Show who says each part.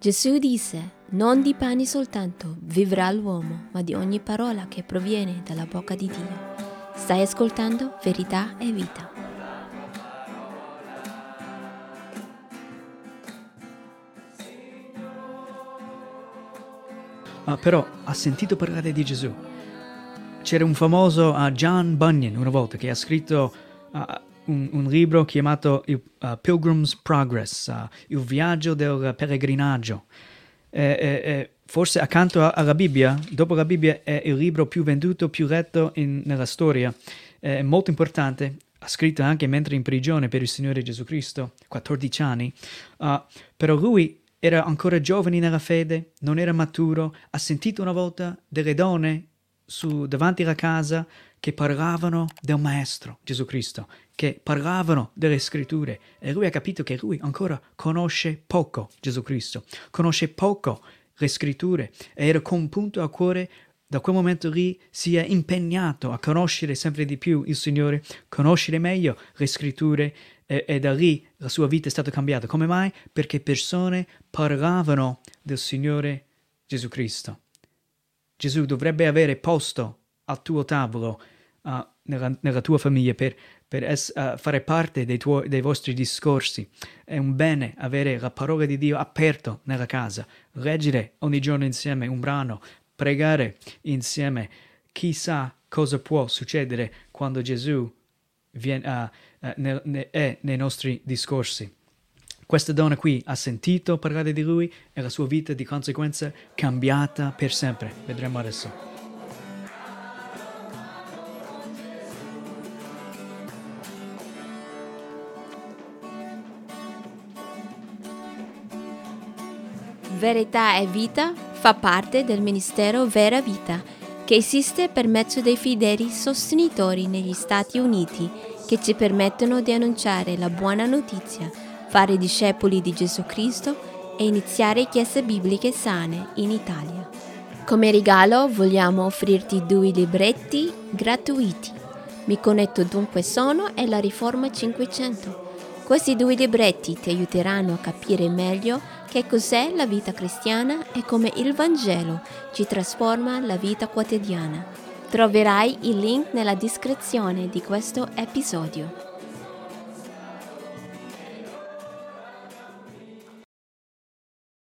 Speaker 1: Gesù disse, non di pani soltanto vivrà l'uomo, ma di ogni parola che proviene dalla bocca di Dio. Stai ascoltando verità e vita.
Speaker 2: Ah, però ha sentito parlare di Gesù. C'era un famoso uh, John Bunyan una volta che ha scritto uh, un, un, libro chiamato uh, Pilgrim's Progress, il viaggio del pellegrinaggio. Eh, eh, forse accanto alla Bibbia, dopo la Bibbia è il libro più venduto, più letto in, nella storia. È molto importante, ha scritto anche mentre in prigione per il Signore Gesù Cristo, 14 anni, però lui era ancora giovane nella fede, non era maturo, ha sentito una volta delle donne su, davanti alla casa che parlavano del Maestro Gesù Cristo, che parlavano delle scritture e lui ha capito che lui ancora conosce poco Gesù Cristo, conosce poco le scritture e era compunto a cuore da quel momento lì si è impegnato a conoscere sempre di più il Signore, conoscere meglio le scritture e, e, da lì la sua vita è stata cambiata. Come mai? Perché persone parlavano del Signore Gesù Cristo. Gesù dovrebbe avere posto al tuo tavolo, uh, nella, nella, tua famiglia, per, per es, uh, fare parte dei, tuoi, dei vostri discorsi. È un bene avere la parola di Dio aperto nella casa, leggere ogni giorno insieme un brano, pregare insieme. Chissà cosa può succedere quando Gesù viene, uh, uh, ne, ne, è nei nostri discorsi. Questa donna qui ha sentito parlare di lui e la sua vita di conseguenza cambiata per sempre. Vedremo adesso.
Speaker 1: Verità e vita fa parte del ministero Vera Vita, che esiste per mezzo dei fedeli sostenitori negli Stati Uniti che ci permettono di annunciare la buona notizia, fare discepoli di Gesù Cristo e iniziare chiese bibliche sane in Italia. Come regalo vogliamo offrirti due libretti gratuiti. Mi connetto dunque sono e la Riforma 500. Questi due libretti ti aiuteranno a capire meglio che cos'è la vita cristiana e come il Vangelo ci trasforma la vita quotidiana. Troverai il link nella descrizione di questo episodio.